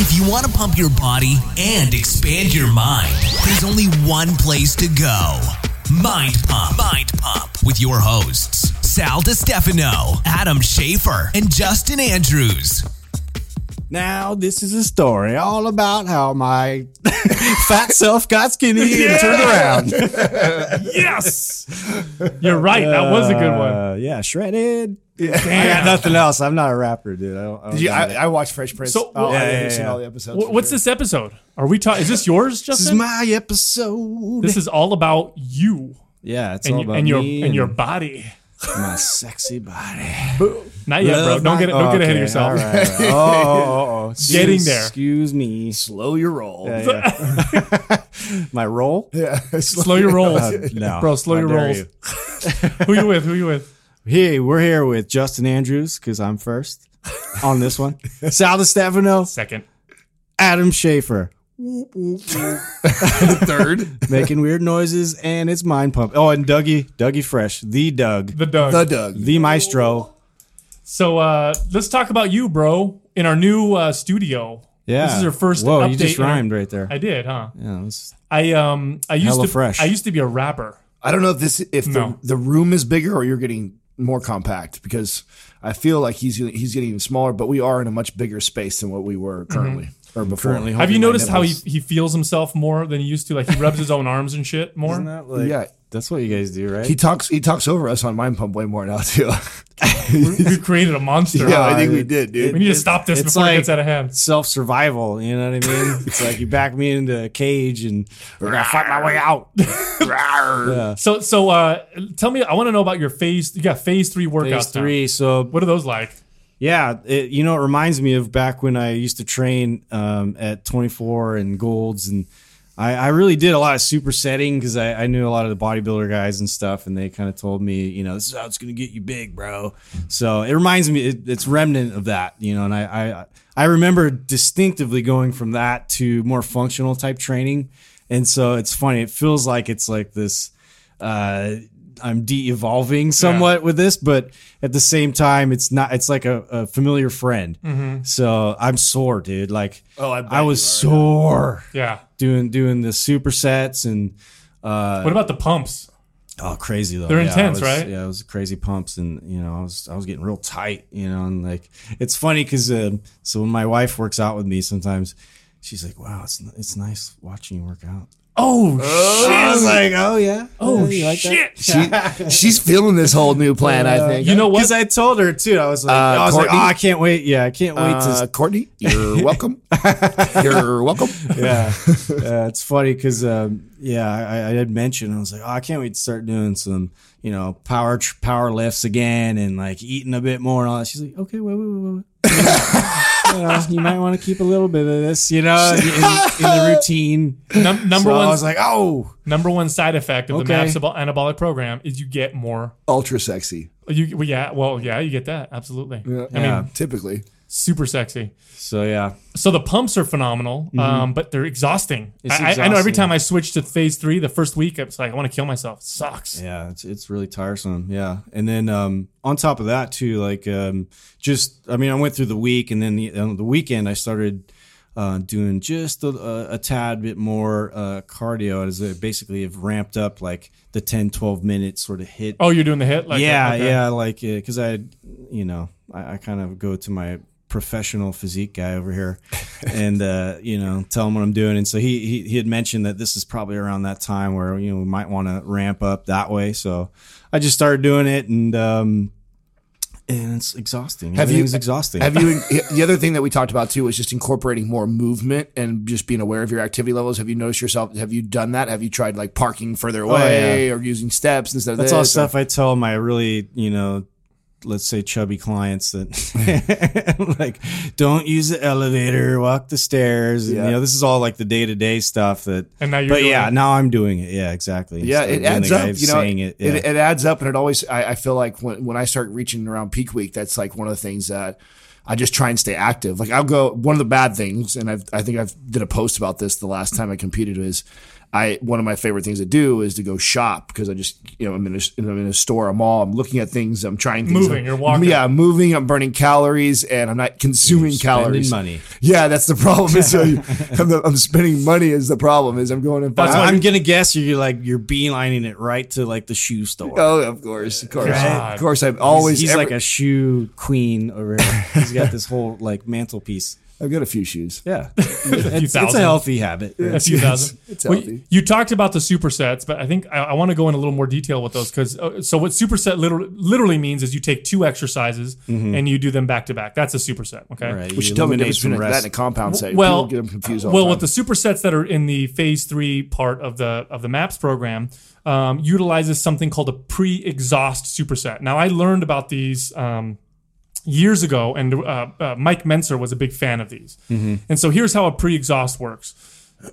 If you want to pump your body and expand your mind, there's only one place to go. Mind Pump. Mind Pump with your hosts, Sal DiStefano, Adam Schafer, and Justin Andrews. Now, this is a story all about how my fat self got skinny and turned around. Yes, you're right. That was a good one. Uh, yeah, shredded. Yeah, I got nothing else. I'm not a rapper, dude. I don't. I, don't you, I. I watched Fresh Prince. So- oh, Yeah, I yeah, haven't seen yeah. all the episodes. Wh- What's this episode? Are we talking? Is this yours, Justin? this is my episode. This is all about you yeah, it's and, all you, about and your me and your body. my sexy body. Not yet, bro. Love Don't my- get don't get ahead of okay, yourself. all right, all right. Oh, oh, oh. Getting there. Excuse me. Slow your roll. Yeah, yeah. my roll? Yeah. Slow your rolls, Uh, no, bro. Slow How your dare rolls. you. Who you with? Who you with? Hey, we're here with Justin Andrews because I'm first on this one. Sal Stefano, Second. Adam Schafer, Third. making weird noises, and it's mind pump. Oh, and Dougie, Dougie Fresh, the Doug, The Doug. The Doug. the maestro. So uh, let's talk about you, bro, in our new uh, studio. Yeah, This is your first Whoa, update you just in our- rhymed right there. I did, huh? yeah, that's- I um I used Hella to fresh. I used to be a rapper. I don't know if this if No. the the room is bigger or you're getting more compact because I feel like he's he's getting even smaller, but we are in a much bigger space than what we were currently or before. Currently Have you noticed how he, he feels himself more than he used to? Like he rubs his own arms and shit more. Isn't that like, Yeah. That's what you guys do, right? He talks he talks over us on Mind Pump way more now too. we created a monster. yeah, I think we did, dude. we need to stop this it's before it gets out of hand. Self survival, you know what I mean? it's like you back me into a cage and we're gonna fight my way out. yeah. So so uh tell me I want to know about your phase you got phase three workouts Phase now. three. So What are those like? Yeah, it, you know, it reminds me of back when I used to train um, at 24 and Golds, and I, I really did a lot of supersetting because I, I knew a lot of the bodybuilder guys and stuff, and they kind of told me, you know, this is how it's going to get you big, bro. So it reminds me, it, it's remnant of that, you know, and I, I I remember distinctively going from that to more functional type training, and so it's funny. It feels like it's like this. Uh, I'm de-evolving somewhat with this, but at the same time, it's not. It's like a, a familiar friend. So I'm sore, dude. Like, Oh, I I was sore Yeah. Doing doing the supersets and uh, What about the pumps? oh, crazy though. They're Yeah, intense, it was- right? Yeah, it was crazy pumps, and you know, I was I was getting real tight, you know, and like it's funny because um, so when my wife works out with me, sometimes she's like, "Wow, it's it's nice watching you work out." Oh, I was like, "Oh yeah, oh Yeah, like shit. She, she's feeling this whole new plan, I think. You know what? Because I told her too. I was like, Uh, I was like, Courtney? oh, I can't wait. Yeah, I can't wait Uh, to. Courtney, you're welcome. you're welcome. Yeah, yeah. It's funny because um, yeah, I, I had mentioned I was like, oh, I can't wait to start doing some, you know, power tr- power lifts again and like eating a bit more and all that. She's like, okay, wait, wait, wait, wait. you, know, you might want to keep a little bit of this, you know, in, in the routine. Num- number So one I was like, oh, number one side effect of the Okay. MAPS anabolic program is you get more. Ultra sexy. You well, yeah, well yeah, you get that absolutely. I Yeah. mean, Typically. Super sexy. so yeah, So the pumps are phenomenal, um, but they're exhausting. Mm-hmm. I, I- I know every time I switch to phase three, the first week, it's like I want to kill myself. It sucks. Yeah, it's it's really tiresome. Yeah, and then um, on top of that too, like um, just I mean, I went through the week, and then the on the weekend I started uh, doing just a, a tad bit more uh, cardio, as it basically have ramped up like the 10, 12 minute sort of HIIT. Oh, you're doing the HIIT? Like yeah, okay. yeah, like because I, you know, I, I kind of go to my professional physique guy over here and uh you know tell him what i'm doing and so he, he he had mentioned that this is probably around that time where you know we might want to ramp up that way so i just started doing it and um and it's exhausting Have you- it's exhausting Have you? The other thing that we talked about too was just incorporating more movement and just being aware of your activity levels. Have you noticed yourself? Have you done that? Have you tried like parking further away or using steps instead of Oh, that's all or- stuff i tell my really you know let's say chubby clients that like don't use the elevator walk the stairs and, you know this is all like the day-to-day stuff that And now you're but doing yeah it. now i'm doing it yeah exactly Yeah, Instead it of adds up. You know, saying it, yeah. it, it adds up, and it always. I, I feel like when when I start reaching around peak week, that's like one of the things that I just try and stay active. Like I'll go. One of the bad things, and I've, I think I've did a post about this the last time I competed is I one of my favorite things to do is to go shop because I just you know I'm in a, I'm in a store, a mall, I'm looking at things, I'm trying things. Moving, I'm- you're walking. Yeah, I'm moving, I'm burning calories, and I'm not consuming spending calories. money. Yeah, that's the problem. Is uh, I'm, I'm spending money is the problem. Is I'm going and That's buying. I'm gonna guess you're like you're beelining it right to like the shoe store. Oh, of course, of course, God. of course. I'm always. he's every- like a shoe queen over here. He's got this whole like mantelpiece. I've got a few shoes. Yeah, it's, it's a healthy habit. a few thousand. it's Well, healthy. you talked about the supersets, but I think I, I want to go in a little more detail with those because uh, so what superset literally, literally means is you take two exercises and you do them back to back. That's a superset. Okay. Right, Which you tell me the difference between that rest. and a compound set. Well, People get them confused all well, the with the supersets that are in the phase three part of the of the MAPS program, um, utilizes something called a pre-exhaust superset. Now, I learned about these um, years ago, and uh, uh, Mike Mentzer was a big fan of these. And so here's how a pre-exhaust works.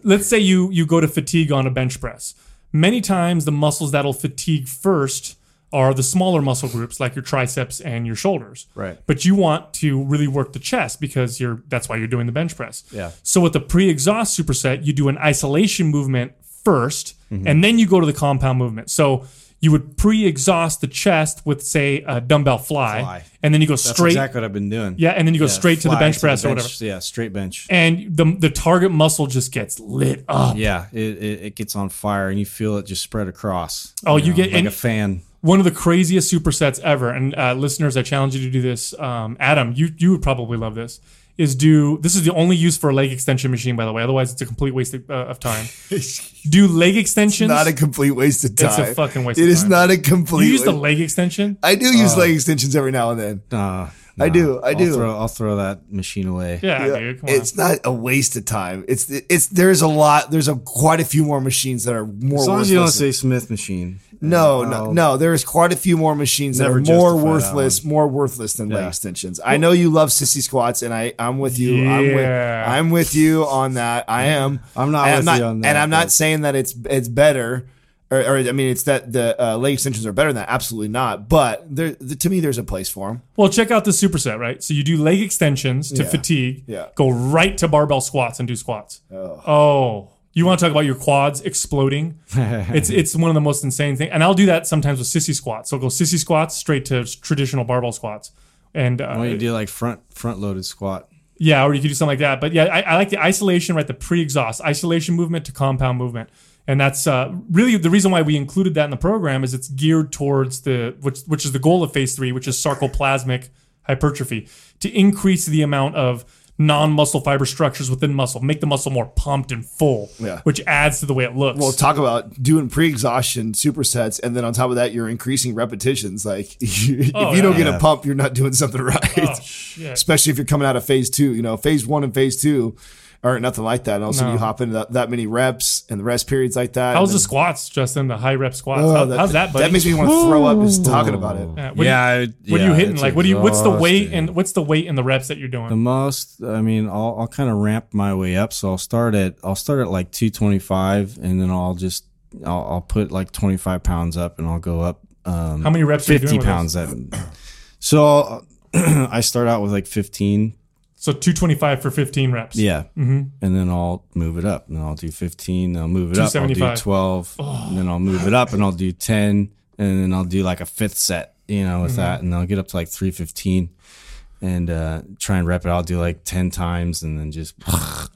Let's say you you go to fatigue on a bench press. Many times, the muscles that'll fatigue first are the smaller muscle groups like your triceps and your shoulders. Right. But you want to really work the chest because you're that's why you're doing the bench press. Yeah. So with the pre-exhaust superset, you do an isolation movement 1st Mm-hmm. and then you go to the compound movement. So you would pre-exhaust the chest with say a dumbbell fly, Fly. and then you go That's straight exactly what I've been doing. yeah, and then you go straight to the fly bench press or bench- whatever. Yeah, straight bench. And the the target muscle just gets lit up. Yeah, it, it, it gets on fire and you feel it just spread across. Oh, you get- like and- a fan. One of the craziest supersets ever. And uh, listeners, I challenge you to do this. Um, Adam, you you would probably love this. Is do this is the only use for a leg extension machine, by the way. Otherwise, it's a complete waste of, uh, of time. do leg extensions. not a complete waste of time. It's a fucking waste It of is time. not a complete. you use the leg extension. I do use leg extensions every now and then. Uh, I do, I I'll do. Throw, I'll throw that machine away. Yeah, Yeah, dude. Come on. it's not a waste of time. It's it's there's a lot. There's a quite a few more machines that are more. As long as you don't say Smith machine. No, no, no. There's quite a few more machines that are more worthless, more worthless than leg extensions. I know you love sissy squats, and I, I'm with you. I'm with, Yeah. I'm with you on that. I am. I'm not And with you on that, And I'm not saying that it's it's better, or, or I mean, it's that the uh, leg extensions are better than that. Absolutely not. But there, the, to me, there's a place for them. Well, check out the superset, right? So you do leg extensions to Yeah. fatigue. Yeah. Go right to barbell squats and do squats. Oh. You want to talk about your quads exploding? it's it's one of the most insane things. And I'll do that sometimes with sissy squats. So I'll go sissy squats straight to traditional barbell squats. And uh, Why don't you do like front front loaded squat? yeah, or you could do something like that. But yeah, I, I like the isolation, right? The pre-exhaust isolation movement to compound movement, and that's uh, really the reason why we included that in the program. Is it's geared towards the which which is the goal of phase three, which is sarcoplasmic hypertrophy, to increase the amount of non-muscle fiber structures within muscle, make the muscle more pumped and full, Yeah. which adds to the way it looks. Well, talk about doing pre-exhaustion supersets, and then on top of that, you're increasing repetitions. Like if you Oh, don't get yeah. a pump, you're not doing something right. oh. Especially if you're coming out of phase two. You know, phase one and phase two aren't nothing like that. And also, No. you hop into that, that many reps and the rest periods like that. How's and the then- squats, Justin? The high rep squats. Oh, How- how's that, buddy? That makes me want to throw up just talking about it. Yeah, what yeah, I- Are you, what are you hitting? it's Like, what do you? What's the weight and what's the weight and the reps that you're doing? The most, I mean, I'll, I'll kind of ramp my way up. So I'll start at, I'll start at like 225 and then I'll just, I'll, I'll put like 25 pounds up and I'll go up, um, How many reps? are you 50 doing pounds. That, so I start out with like 15. This? So 225 for 15 reps. Yeah. Mm-hmm. And then I'll move it up and I'll do 15. Then I'll move it up. I'll do 275. 12. And then I'll move it up and I'll do 10. And then I'll do like a fifth set, you know, Mm-hmm. with that. And I'll get up to like 315 and uh, try and rep it. I'll do like 10 times and then just.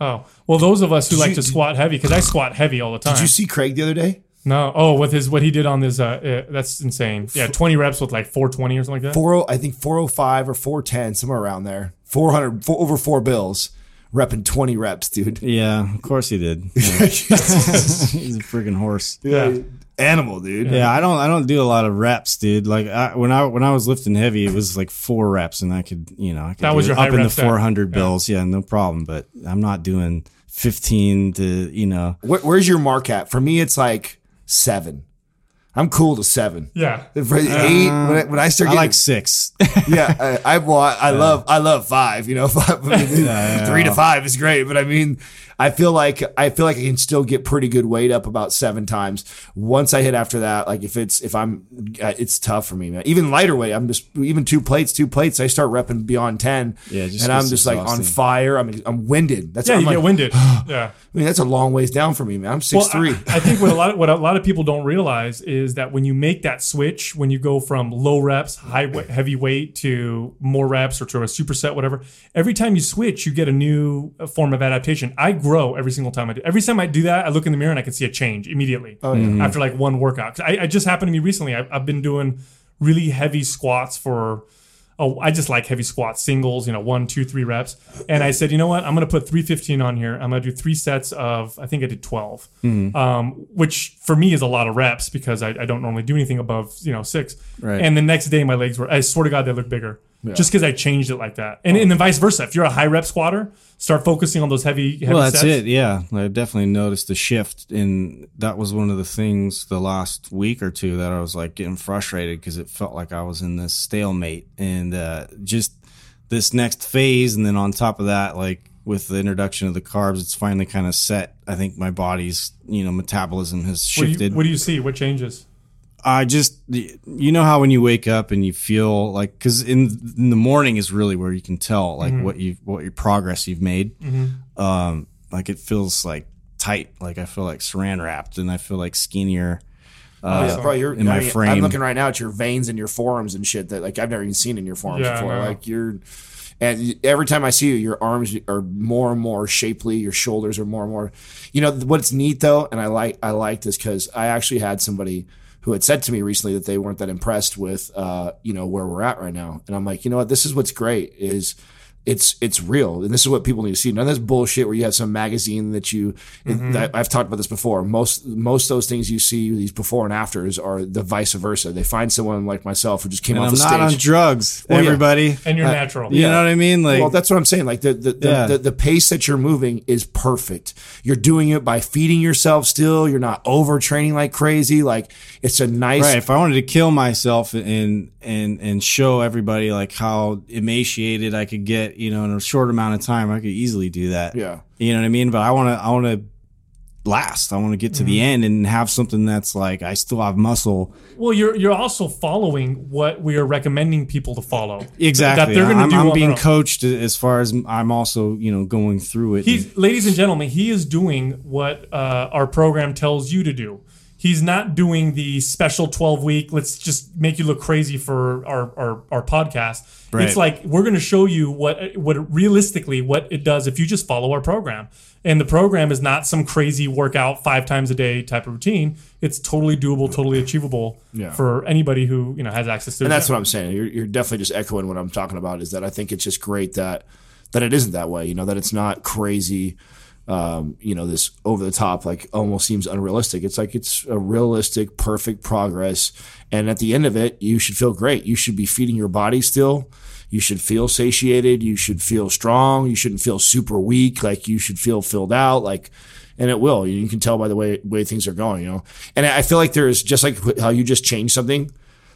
Oh, well, those of us who like you- to squat heavy, because I squat heavy all the time. Did you see Craig the other day? no, oh, with his what he did on his, uh, uh, that's insane. Yeah, 20 reps with like 420 or something like that. Four, I think 405 or 410, somewhere around there. 400, four, over four bills, repping 20 reps, dude. Yeah, of course he did. Yeah. He's a freaking horse. Yeah. Animal, dude. Yeah, I don't. I don't do a lot of reps, dude. Like I, when I when I was lifting heavy, it was like four reps, and I could, you know, I could That was your up in the four hundred bills. Yeah, no problem. But I'm not doing fifteen to, you know. Where, where's your mark at? For me, it's like seven. I'm cool to seven. Yeah. For uh, eight, when I, when I start I getting, like six. yeah, I, I well, I, I love, I love five. You know, five, three to five is great, but I mean, I feel like I feel like I can still get pretty good weight up about seven times. Once I hit after that, like if it's if I'm, uh, it's tough for me, man. Even lighter weight, I'm just even two plates, two plates. I start repping beyond ten, Yeah, just and I'm gets just like on fire. I'm I'm winded. That's Yeah, I'm you like, get winded. yeah. I mean, that's a long ways down for me, man. I'm six Well, three. I, I think what a lot of, what a lot of people don't realize is that when you make that switch, when you go from low reps, high we- heavy weight to more reps or to a superset, whatever, every time you switch, you get a new uh, form of adaptation. I grow every single time I do. Every time I do that, I look in the mirror and I can see a change immediately after like one workout. I, I just happened to me recently. I've, I've been doing really heavy squats for oh, I just like heavy squats, singles, you know, one, two, three reps. And I said, you know what? I'm going to put 315 on here. I'm going to do three sets of, I think I did 12, um, which for me is a lot of reps because I, I don't normally do anything above, you know, six. Right. And the next day, my legs were, I swear to God, they look bigger. Just because I changed it like that, and, and then vice versa. If you're a high rep squatter, start focusing on those heavy. heavy Well, that's it. Yeah, I definitely noticed the shift, and that was one of the things the last week or two that I was like getting frustrated because it felt like I was in this stalemate, and uh, just this next phase, and then on top of that, like with the introduction of the carbs, it's finally kind of set. I think my body's you know metabolism has What do, shifted. you, what do you see? What changes? I just, you know how when you wake up and you feel like, because in, in the morning is really where you can tell like mm-hmm. what you what your progress you've made. Mm-hmm. Um, like it feels like tight, like I feel like saran wrapped, and I feel like skinnier. Oh, yeah, uh, bro, you're in my I mean, frame. I'm looking right now at your veins and your forearms and shit that like I've never even seen in your forearms Yeah, before. Like you're, and every time I see you, your arms are more and more shapely. Your shoulders are more and more. You know what's neat though, and I like I like this because I actually had somebody who had said to me recently that they weren't that impressed with uh you know where we're at right now, and I'm like, you know what, this is what's great is it's it's real, and this is what people need to see. None of this bullshit where you have some magazine that you. Mm-hmm. That, I've talked about this before. Most most of those things you see these before and afters are the vice versa. They find someone like myself who just came And off I'm the not on stage. drugs, Well, yeah. everybody. And you're natural. You know what I mean? Like, well, that's what I'm saying. Like the the, the, Yeah. the the pace that you're moving is perfect. You're doing it by feeding yourself still. You're not overtraining like crazy. Like it's a nice Right. If I wanted to kill myself and and and show everybody like how emaciated I could get, you know, in a short amount of time, I could easily do that. Yeah. You know what I mean? But I want to I want to last. I want to get to Mm-hmm. the end and have something that's like I still have muscle. Well, you're you're also following what we are recommending people to follow. Exactly. That they're going I'm, to do I'm being coached as far as I'm also, you know, going through it. He's, ladies and gentlemen, he is doing what uh, our program tells you to do. He's not doing the special 12 week, let's just make you look crazy for our, our, our podcast. Right. It's like we're going to show you what what realistically what it does if you just follow our program. And the program is not some crazy workout five times a day type of routine. It's totally doable, totally achievable Yeah. for anybody who you know has access to. It. And it. that's what I'm saying. You're, you're definitely just echoing what I'm talking about. Is that I think it's just great that that it isn't that way. You know that it's not crazy. Um, you know this over the top, like almost seems unrealistic. It's like it's a realistic, perfect progress, and at the end of it, you should feel great. You should be feeding your body still. You should feel satiated. You should feel strong. You shouldn't feel super weak. Like you should feel filled out. Like and it will. You can tell by the way way things are going, you know. And I feel like there's just like how you just change something.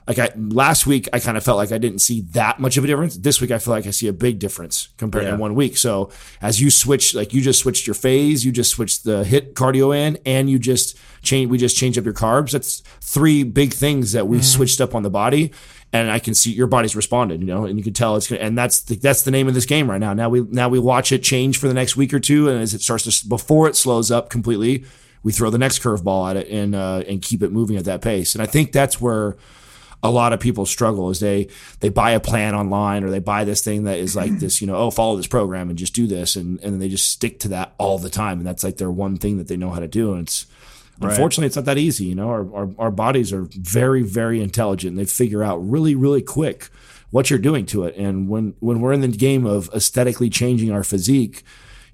Like I last week, I kind of felt like I didn't see that much of a difference. This week, I feel like I see a big difference compared to one week. So as you switch, like you just switched your phase, you just switched the HIIT cardio in, and you just change. We just changed up your carbs. That's three big things that we switched up on the body. And I can see your body's responded, you know, and you can tell it's gonna, and that's the, that's the name of this game right now. Now we now we watch it change for the next week or two, and as it starts to before it slows up completely, we throw the next curveball at it and uh, and keep it moving at that pace. And I think that's where a lot of people struggle is they they buy a plan online or they buy this thing that is like this, you know, oh follow this program and just do this, and and they just stick to that all the time, and that's like their one thing that they know how to do, and it's. Unfortunately, it's not that easy. You know, our, our, our bodies are very, very intelligent. They figure out really, really quick what you're doing to it. And when, when we're in the game of aesthetically changing our physique,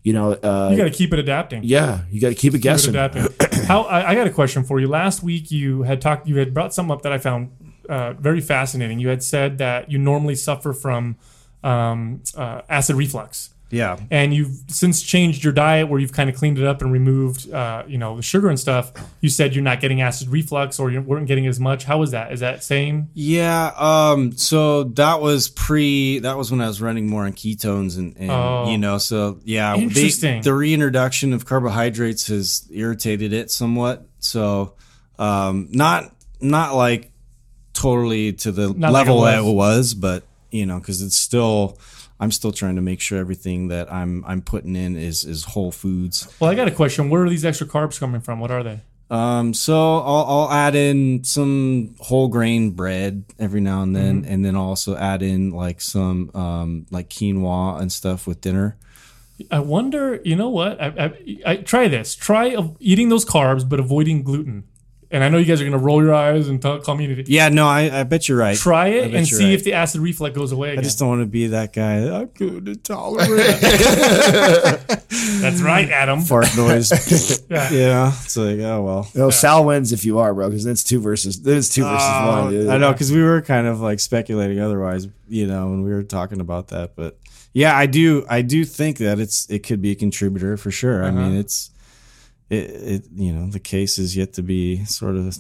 you know, uh, you got to keep it adapting. yeah, you got to keep it Keep it guessing. adapting. How I, I got a question for you. Last week you had talked, you had brought something up that I found uh, very fascinating. You had said that you normally suffer from um, uh, acid reflux. Yeah. and you've since changed your diet where you've kind of cleaned it up and removed, uh, you know, the sugar and stuff. You said you're not getting acid reflux or you weren't getting as much. How was that? Is that same? Yeah, um, so that was pre. That was when I was running more on ketones, and, and Oh. you know, so yeah, they- Interesting. the reintroduction of carbohydrates has irritated it somewhat. So, um, not not like totally to the Not like level it that was. it was, but you know, because it's still. I'm still trying to make sure everything that I'm I'm putting in is is whole foods. Well, I got a question. Where are these extra carbs coming from? What are they? Um, so I'll, I'll add in some whole grain bread every now and then, and then I'll also add in like some um like quinoa and stuff with dinner. I wonder. You know what? I, I, I try this. Try eating those carbs, but avoiding gluten. And I know you guys are gonna roll your eyes and tell, call me an idiot. Yeah, no, I, I bet you're right. Try it and see right. if the acid reflux goes away I just don't want to be that guy. I couldn't tolerate That's right, Adam. fart noise. Yeah. yeah, it's like oh well. No, Sal wins if you are, bro, because then it's two versus then it's two versus oh, one. dude. I know because we were kind of like speculating otherwise, you know, when we were talking about that. But yeah, I do, I do think that it's it could be a contributor for sure. I mean, uh-huh. it's it, it, you know, the case is yet to be sort of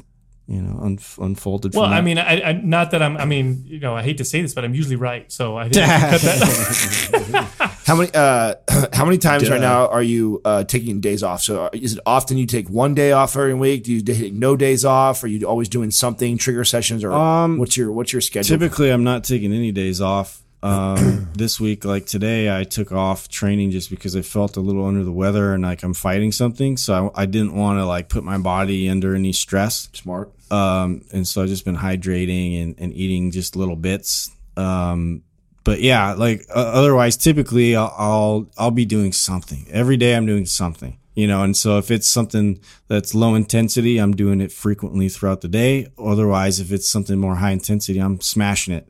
you know un, unfolded. Well, from I mean, I, I not that I'm. I mean, you know, I hate to say this, but I'm usually right. So I think I cut that. How many uh how many times Duh. right now are you uh taking days off? So uh, is it often you take one day off every week? Do you take no days off? Are you always doing something, trigger sessions, or Um, what's your what's your schedule? typically I'm not taking any days off. Um, this week, like today, I took off training just because I felt a little under the weather and like I'm fighting something. So I, I didn't want to like put my body under any stress. Smart. um, and so I've just been hydrating and, and eating just little bits. Um, but yeah, like uh, otherwise, typically I'll, I'll I'll be doing something every day. I'm doing something, you know. And so if it's something that's low intensity, I'm doing it frequently throughout the day. Otherwise, if it's something more high intensity, I'm smashing it.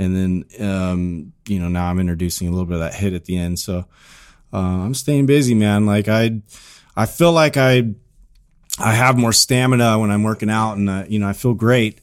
And then um, you know now I'm introducing a little bit of that HIIT at the end. So uh, I'm staying busy, man. Like I I feel like I I have more stamina when I'm working out, and uh, you know I feel great.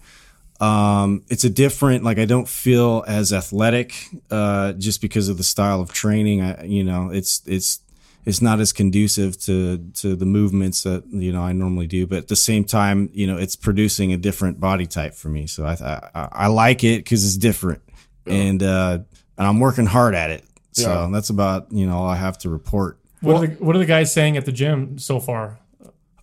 Um, it's a different like I don't feel as athletic uh, just because of the style of training. I you know it's it's it's not as conducive to to the movements that you know I normally do. But at the same time, you know it's producing a different body type for me. So I I, I like it because it's different, and uh, and I'm working hard at it. So Yeah. that's about you know all I have to report. What, are the, what are the guys saying at the gym so far?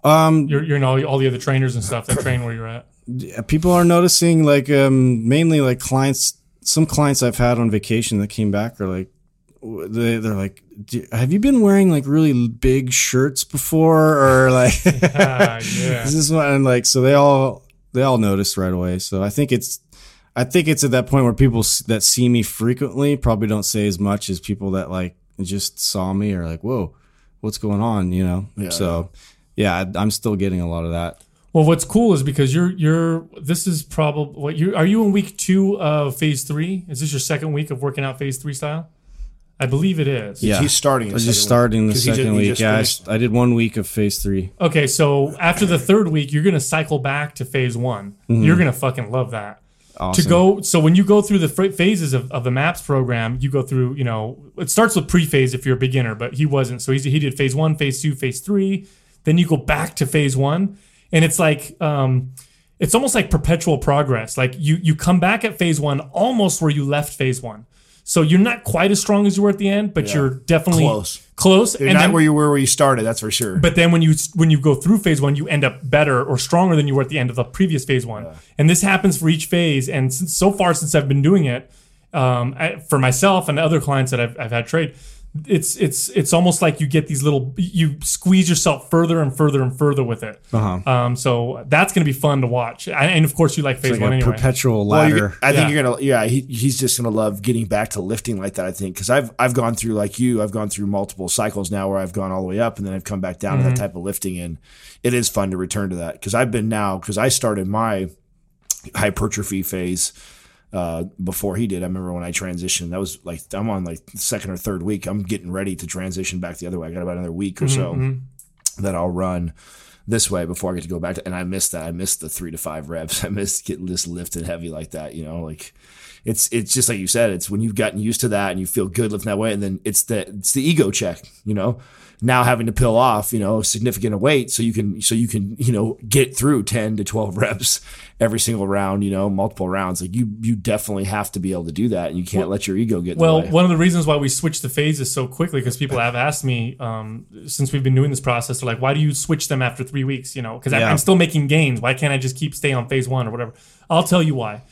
Um, You're, you're know all all the other trainers and stuff that train where you're at. People are noticing like um mainly like clients some clients i've had on vacation that came back are like they, they're like have you been wearing like really big shirts before or like Ah, yeah. is this what and like so they all they all noticed right away so i think it's i think it's at that point where people that see me frequently probably don't say as much as people that like just saw me or like whoa what's going on you know Yeah. so yeah I, i'm still getting a lot of that Well, what's cool is because you're you're this is probably what you are you in week two of phase three? Is this your second week of working out phase three style? I believe it is. Yeah. He's starting. I the was just starting the week. 'Cause he second ju- week. Yeah, I, finished- s- I did one week of phase three. Okay, so after the third week, you're gonna cycle back to phase one. Mm-hmm. You're gonna fucking love that. Awesome. To go, so when you go through the phases of, of the MAPS program, you go through, you know, it starts with pre-phase if you're a beginner, but he wasn't. So he's, he did phase one, phase two, phase three. Then you go back to phase one, and it's like, um, it's almost like perpetual progress. Like you you come back at phase one almost where you left phase one. So you're not quite as strong as you were at the end, but you're definitely Close. Close. You're and not then, where you were where you started. That's for sure. but then when you when you go through phase one, you end up better or stronger than you were at the end of the previous phase one. And this happens for each phase. And since, so far since I've been doing it, um, I, for myself and other clients that I've, I've had trade, it's it's it's almost like you get these little you squeeze yourself further and further and further with it. Uh-huh. Um, so that's going to be fun to watch. And, and of course, you like phase It's like one a anyway. perpetual Well, ladder. you're- I think Yeah. you're gonna, yeah. He, he's just gonna love getting back to lifting like that. I think because I've I've gone through like you, I've gone through multiple cycles now where I've gone all the way up and then I've come back down to that type of lifting, and it is fun to return to that because I've been now because I started my hypertrophy phase uh, before he did. I remember when I transitioned, that was like I'm on like second or third week. I'm getting ready to transition back the other way. I got about another week or so that I'll run. This way before I get to go back to, and I missed that. I missed the three to five reps. I missed getting just lifted heavy like that, you know, like it's, it's just like you said, it's when you've gotten used to that and you feel good lifting that way. And then it's the, it's the ego check, you know, now having to pill off, you know, significant weight so you can, so you can, you know, get through 10 to 12 reps every single round, you know, multiple rounds. Like you, you definitely have to be able to do that. And you can't let your ego get in Well, the way. one of the reasons why we switched the phases so quickly, because people have asked me um, since we've been doing this process, they're like, why do you switch them after three weeks? You know, because Yeah. I'm still making gains. Why can't I just keep stay on phase one or whatever? I'll tell you why.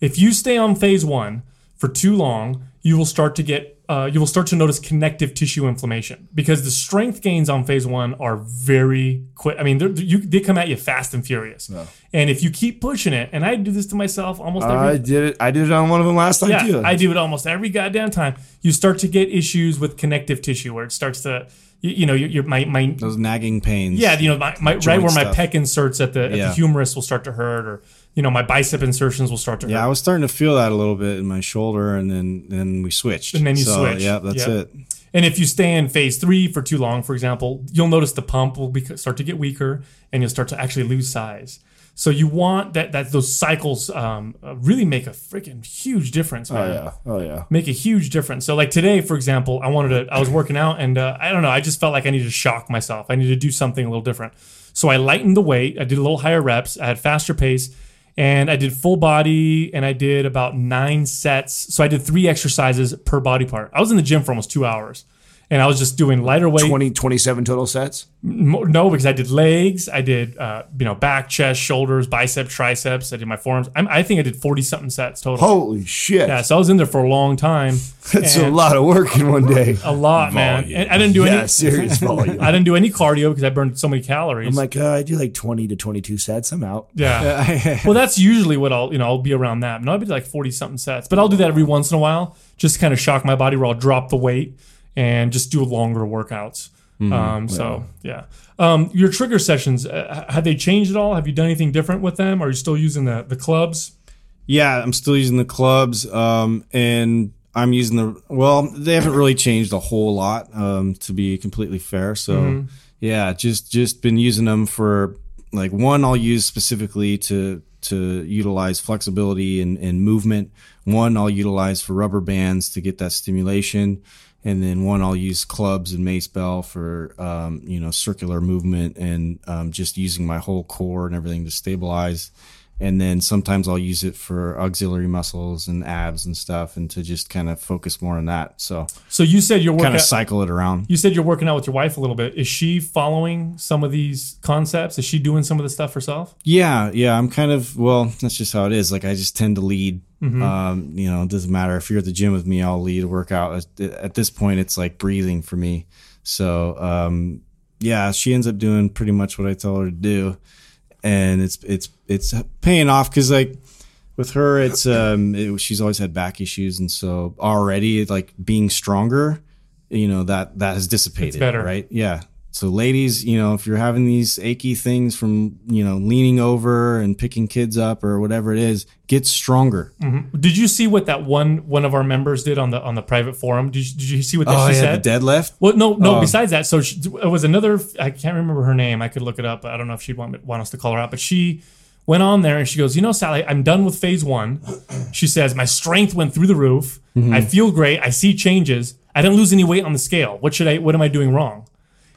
If you stay on phase one for too long, you will start to get uh, you will start to notice connective tissue inflammation because the strength gains on phase one are very quick. I mean, they're, you, they come at you fast and furious. And if you keep pushing it, and I do this to myself almost every I did it. I did it on one of them last time yeah, too. I do it almost every goddamn time. You start to get issues with connective tissue where it starts to, you, you know, your, your my my Those nagging pains. yeah, you know, my, my right where my pec inserts at the at Yeah. the humerus will start to hurt, or you know, my bicep insertions will start to Yeah, I was starting to feel that a little bit in my shoulder, and then then we switched. And then you so, switch. Yeah, that's Yep. it. And if you stay in phase three for too long, for example, you'll notice the pump will be, start to get weaker, and you'll start to actually lose size. So you want that that those cycles um, really make a freaking huge difference, oh yeah. Oh yeah. make a huge difference. So like today, for example, I wanted to, I was working out and uh, I don't know, I just felt like I needed to shock myself. I needed to do something a little different. So I lightened the weight. I did a little higher reps. I had faster pace and I did full body and I did about nine sets. So I did three exercises per body part. I was in the gym for almost two hours and I was just doing lighter weight. 20, 27 total sets. No, because I did legs, I did uh, you know back, chest, shoulders, bicep, triceps. I did my forearms. I'm, I think I did forty something sets total. Holy shit. Yeah, so I was in there for a long time. That's a lot of work in one day. a lot, man. And I didn't do yeah, any. serious volume. I didn't do any cardio because I burned so many calories. I'm like, uh, I do like 20 to 22 sets. I'm out. yeah. well, that's usually what I'll, you know, I'll be around that. No, I'll be like forty something sets, but I'll do that every once in a while, just to kind of shock my body, where I'll drop the weight and just do longer workouts. Um, so yeah. Um, your trigger sessions uh, have they changed at all? Have you done anything different with them? Are you still using the the clubs? Yeah, I'm still using the clubs, um, and I'm using the. Well, they haven't really changed a whole lot, um, to be completely fair. So, yeah, just just been using them for like one. I'll use specifically to to utilize flexibility and, and movement. One I'll utilize for rubber bands to get that stimulation, and then one I'll use clubs and mace bell for um, you know circular movement and um, just using my whole core and everything to stabilize and then sometimes I'll use it for auxiliary muscles and abs and stuff, and to just kind of focus more on that. So So you said you're kind working. of cycle it around. You said you're working out with your wife a little bit. Is she following some of these concepts? Is she doing some of the stuff herself? Yeah, yeah. I'm kind of well. That's just how it is. Like I just tend to lead. Um, you know, it doesn't matter if you're at the gym with me. I'll lead a workout. At, at this point, it's like breathing for me. So um, yeah, she ends up doing pretty much what I tell her to do, and it's it's it's paying off because like with her, it's um, it, she's always had back issues, and so already like being stronger, you know that that has dissipated. better. right? Yeah. So ladies, you know, if you're having these achy things from you know leaning over and picking kids up or whatever it is, get stronger. Did you see what that one one of our members did on the on the private forum? Did you, did you see what Oh she yeah, said? the deadlift. Well, no, no. Oh. besides that, so she, it was another. I can't remember her name. I could look it up. I don't know if she'd want want us to call her out, but she went on there and she goes, "You know, Sally, I'm done with phase one." She says, "My strength went through the roof. Mm-hmm. I feel great. I see changes. I didn't lose any weight on the scale. What should I? What am I doing wrong?"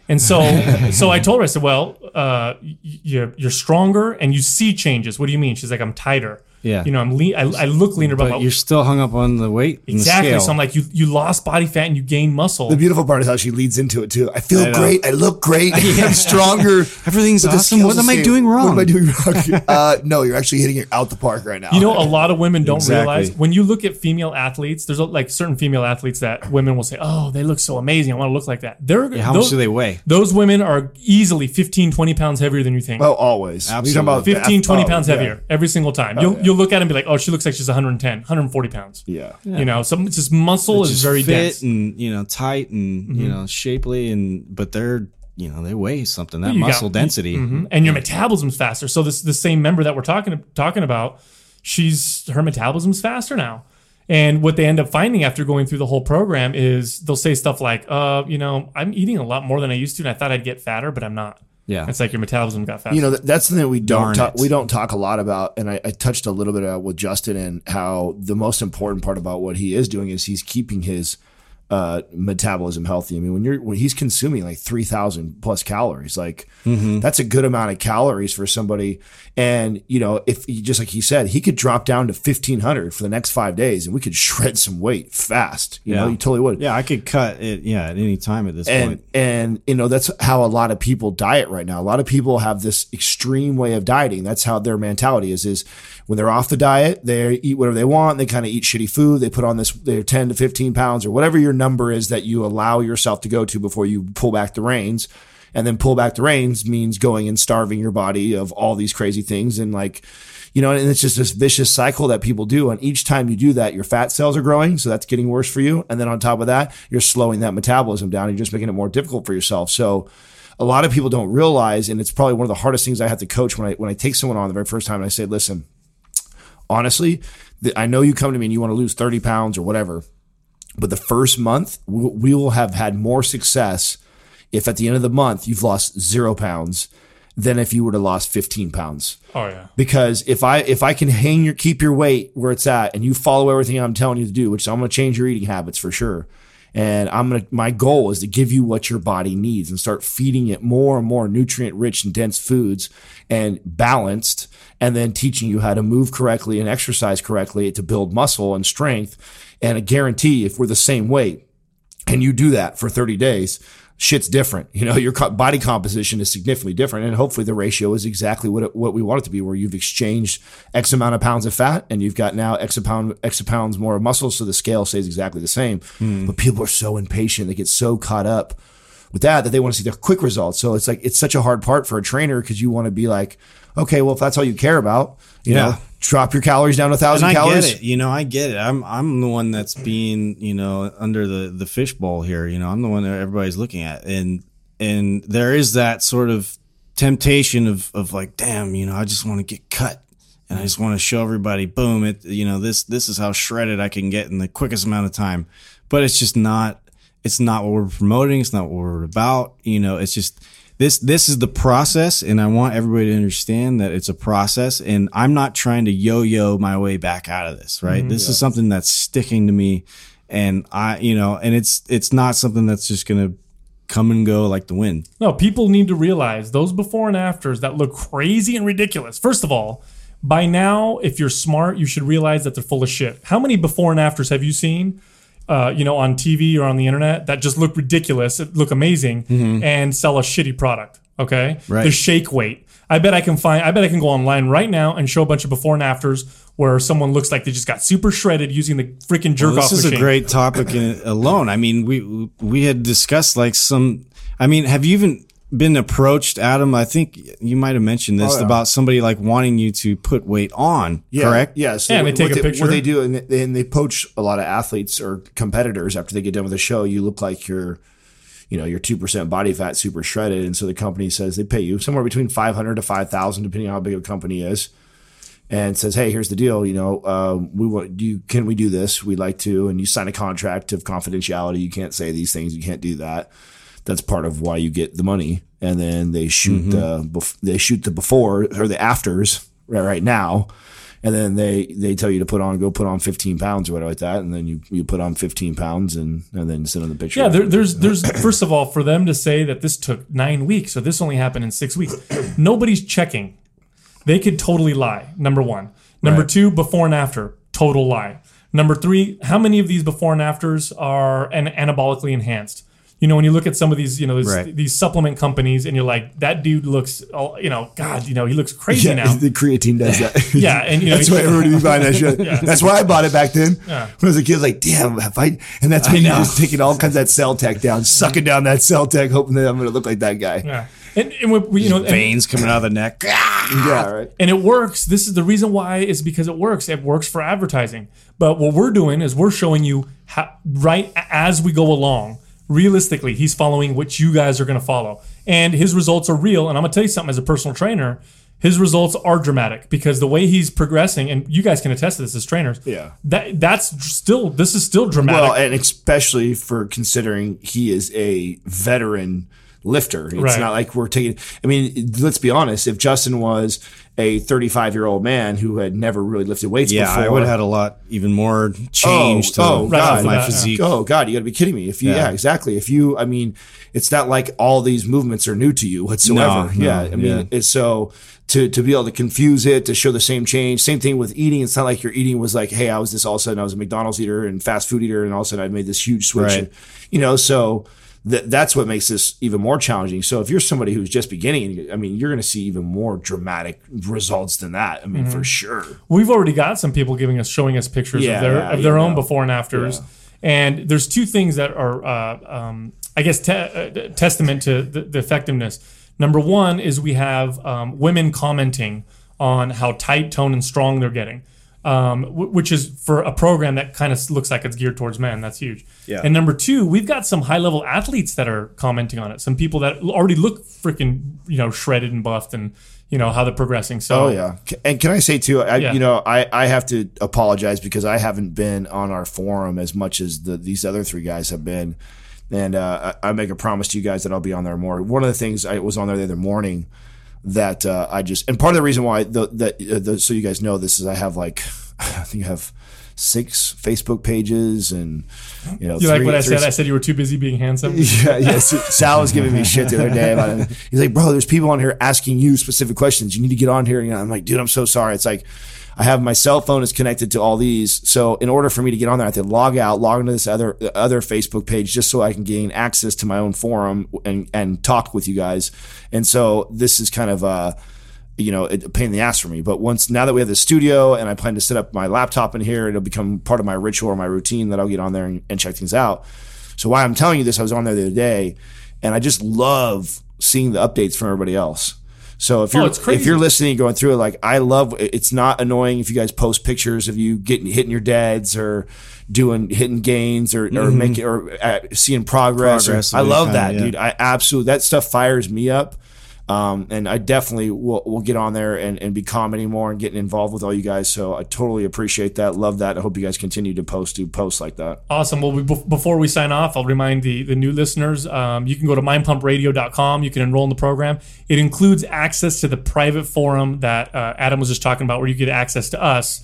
And so, so I told her, I said, "Well, uh, you're you're stronger and you see changes. What do you mean?" She's like, "I'm tighter. Yeah. you know, I'm lean. I, I look leaner, but, But you're still hung up on the weight. and the exactly. scale. So I'm like, you you lost body fat and you gained muscle. The beautiful part is how she leads into it too. I feel know. great. I look great. I'm stronger. Everything's but the awesome. What am I doing wrong? What am I doing wrong? uh, no, you're actually hitting it out the park right now. You know, a lot of women don't Exactly. realize when you look at female athletes. There's like certain female athletes that women will say, "Oh, they look so amazing. I want to look like that." They're How those, much do they weigh? Those women are easily 15, 20 pounds heavier than you think. oh, always. You're talking Absolutely. about 15, that- 20 oh, pounds yeah. heavier every single time. you'll you'll look at her and be like, "Oh, she looks like she's 110, 140 pounds." Yeah. You know, some it's just muscle is Just very fit dense. Mm-hmm. and you know tight and you know shapely and but they're you know they weigh something that You got- muscle density. Mhm. and your metabolism's faster. So this the same member that we're talking talking about, she's her metabolism's faster now. And what they end up finding after going through the whole program is they'll say stuff like, "Uh, you know, I'm eating a lot more than I used to, and I thought I'd get fatter, but I'm not." Yeah. It's like your metabolism got faster. you know that, that's something we don't Darn talk, it. we don't talk a lot about and I, I touched a little bit about with justin and how the most important part about what he is doing is he's keeping his uh, metabolism healthy. I mean, when you're when he's consuming like three thousand plus calories, like Mm-hmm. that's a good amount of calories for somebody. And you know, if he, just like he said, he could drop down to fifteen hundred for the next five days, and we could shred some weight fast. You know, you totally would. Yeah, I could cut it. Yeah, at any time at this and point. and you know that's how a lot of people diet right now. A lot of people have this extreme way of dieting. That's how their mentality is. Is when they're off the diet, they eat whatever they want. They kind of eat shitty food. They put on this they're ten to fifteen pounds or whatever your number is that you allow yourself to go to before you pull back the reins. And then pull back the reins means going and starving your body of all these crazy things and like you know, and it's just this vicious cycle that people do. And each time you do that, your fat cells are growing. So that's getting worse for you. And then on top of that, you're slowing that metabolism down. You're just making it more difficult for yourself. So a lot of people don't realize, and it's probably one of the hardest things I have to coach when I, when I take someone on the very first time and I say, listen, honestly, the, I know you come to me and you want to lose 30 pounds or whatever, but the first month we, we will have had more success if at the end of the month you've lost zero pounds than if you would have lost 15 pounds oh yeah. because if I if I can hang your keep your weight where it's at and you follow everything I'm telling you to do, which I'm going to change your eating habits for sure. And I'm going to my goal is to give you what your body needs and start feeding it more and more nutrient rich and dense foods and balanced and then teaching you how to move correctly and exercise correctly to build muscle and strength. And I guarantee if we're the same weight and you do that for 30 days, shit's different. You know, your body composition is significantly different. And hopefully the ratio is exactly what it, what we want it to be, where you've exchanged X amount of pounds of fat and you've got now X pound, X pounds more of muscle. So the scale stays exactly the same. Hmm. But people are so impatient. They get so caught up with that that they want to see the quick results. So it's like, it's such a hard part for a trainer because you want to be like, okay, well, if that's all you care about, you Yeah. know, drop your calories down to a thousand And I calories. get it. You know, I get it. I'm I'm the one that's being, you know, under the the fishbowl here. You know, I'm the one that everybody's looking at, and and there is that sort of temptation of of like, damn, you know, I just want to get cut, and I just want to show everybody, boom, it, you know, this this is how shredded I can get in the quickest amount of time. But it's just not. It's not what we're promoting. It's not what we're about. You know, it's just this this is the process and i want everybody to understand that it's a process and i'm not trying to yo-yo my way back out of this right mm-hmm. this is something that's sticking to me and i you know and it's it's not something that's just gonna come and go like the wind No, people need to realize those before and afters that look crazy and ridiculous. First of all, by now, if you're smart, you should realize that they're full of shit. How many before and afters have you seen? Uh, you know, on TV or on the internet that just look ridiculous, look amazing, and sell a shitty product. Okay, Right. the shake weight. I bet I can find. I bet I can go online right now and show a bunch of before and afters where someone looks like they just got super shredded using the freaking jerk this off is machine. a great topic in, alone i mean we we had discussed like some i mean have you even been approached adam i think you might have mentioned this Oh, yeah. about somebody like wanting you to put weight on Yeah, correct Yeah. So Yeah, and they take a picture. What they do, and they, and they poach a lot of athletes or competitors after they get done with the show. You look like you're, you know, you're two percent body fat, super shredded, and so the company says they pay you somewhere between five hundred to five thousand, depending on how big a company is, and says, hey, here's the deal. You know, um, we want do you can we do this? We'd like to, and you sign a contract of confidentiality. You can't say these things. You can't do that. That's part of why you get the money, and then they shoot mm-hmm. the bef- they shoot the before or the afters right, right now, and then they they tell you to put on go put on 15 pounds or whatever like that, and then you you put on 15 pounds and and then send them the picture. Yeah, there, there's there's first of all for them to say that this took nine weeks or this only happened in six weeks, nobody's checking. They could totally lie. Number one. Number Right. two, before and after, total lie. Number three, how many of these before and afters are an- anabolically enhanced? You know, when you look at some of these, you know, these, Right. these supplement companies, and you're like, that dude looks, all, you know, God, you know, he looks crazy yeah, now. the creatine does that. Yeah, and you know, That's why everybody be buying that shit. That's why I bought it back then. Yeah. When I was a kid, like, damn, if I, and that's when you're just taking all kinds of that cell tech down, sucking down that cell tech, hoping that I'm going to look like that guy. yeah. And, and we, we, you know, and- veins coming out of the neck Yeah, right. and it works. This is the reason why is because it works. It works for advertising. But what we're doing is we're showing you how, right as we go along. Realistically, he's following what you guys are going to follow, and his results are real. And I'm going to tell you something as a personal trainer, his results are dramatic because the way he's progressing, and you guys can attest to this as trainers. Yeah. that that's still this is still dramatic. Well, and especially for considering he is a veteran lifter. It's Right. not like we're taking. I mean, let's be honest. If Justin was a 35 year old man who had never really lifted weights Yeah, before, I would have had a lot even more change oh, to oh, Right God, my the bat, physique. Oh God, you got to be kidding me! If you, yeah. Yeah. exactly. If you, I mean, it's not like all these movements are new to you whatsoever. No, yeah, no, I mean, yeah. it's so to to be able to confuse it to show the same change. Same thing with eating. It's not like your eating was like, hey, I was this all of a sudden I was a McDonald's eater and fast food eater, and all of a sudden I made this huge switch. Right. And, you know, so. That, that's what makes this even more challenging. So if you're somebody who's just beginning, I mean, you're going to see even more dramatic results than that. I mean, Mm-hmm. for sure. We've already got some people giving us, showing us pictures Yeah, of their yeah, of their own know. before and afters. And there's two things that are, uh, um, I guess, te- uh, testament to the, the effectiveness. Number one is we have um, women commenting on how tight, tone, and strong they're getting, um, w- which is for a program that kind of looks like it's geared towards men. That's huge. Yeah. And number two, we've got some high level athletes that are commenting on it. Some people that already look freaking, you know, shredded and buffed, and you know how they're progressing. So Oh yeah, and can I say too? I, Yeah. You know, I, I have to apologize because I haven't been on our forum as much as the, these other three guys have been, and uh, I, I make a promise to you guys that I'll be on there more. One of the things I was on there the other morning that uh, I just and part of the reason why the, that uh, the, so you guys know this is I have like I think I have six Facebook pages and you know You like three- what I said? I said you were too busy being handsome. yeah, yes. Sal was giving me shit the other day about it. He's like, bro, there's people on here asking you specific questions. You need to get on here. And I'm like, dude, I'm so sorry. It's like, I have my cell phone is connected to all these. So in order for me to get on there, I have to log out, log into this other other Facebook page just so I can gain access to my own forum and and talk with you guys. And so this is kind of uh you know, a pain in the ass for me. But once now that we have the studio and I plan to set up my laptop in here, it'll become part of my ritual or my routine that I'll get on there and, and check things out. So why I'm telling you this, I was on there the other day, and I just love seeing the updates from everybody else. So if you're Oh, it's crazy. if you're listening and going through it, like I love, it's not annoying if you guys post pictures of you getting hitting your dads or doing hitting gains or, or making or uh, seeing progress. Progress of I love that, yeah. dude. I absolutely that stuff fires me up. Um, and I definitely will, will get on there and, and be commenting more and getting involved with all you guys. So I totally appreciate that. Love that. I hope you guys continue to post do posts like that. Awesome. Well, we, before we sign off, I'll remind the, the new listeners um, you can go to mindpumpradio.com. You can enroll in the program. It includes access to the private forum that uh, Adam was just talking about, where you get access to us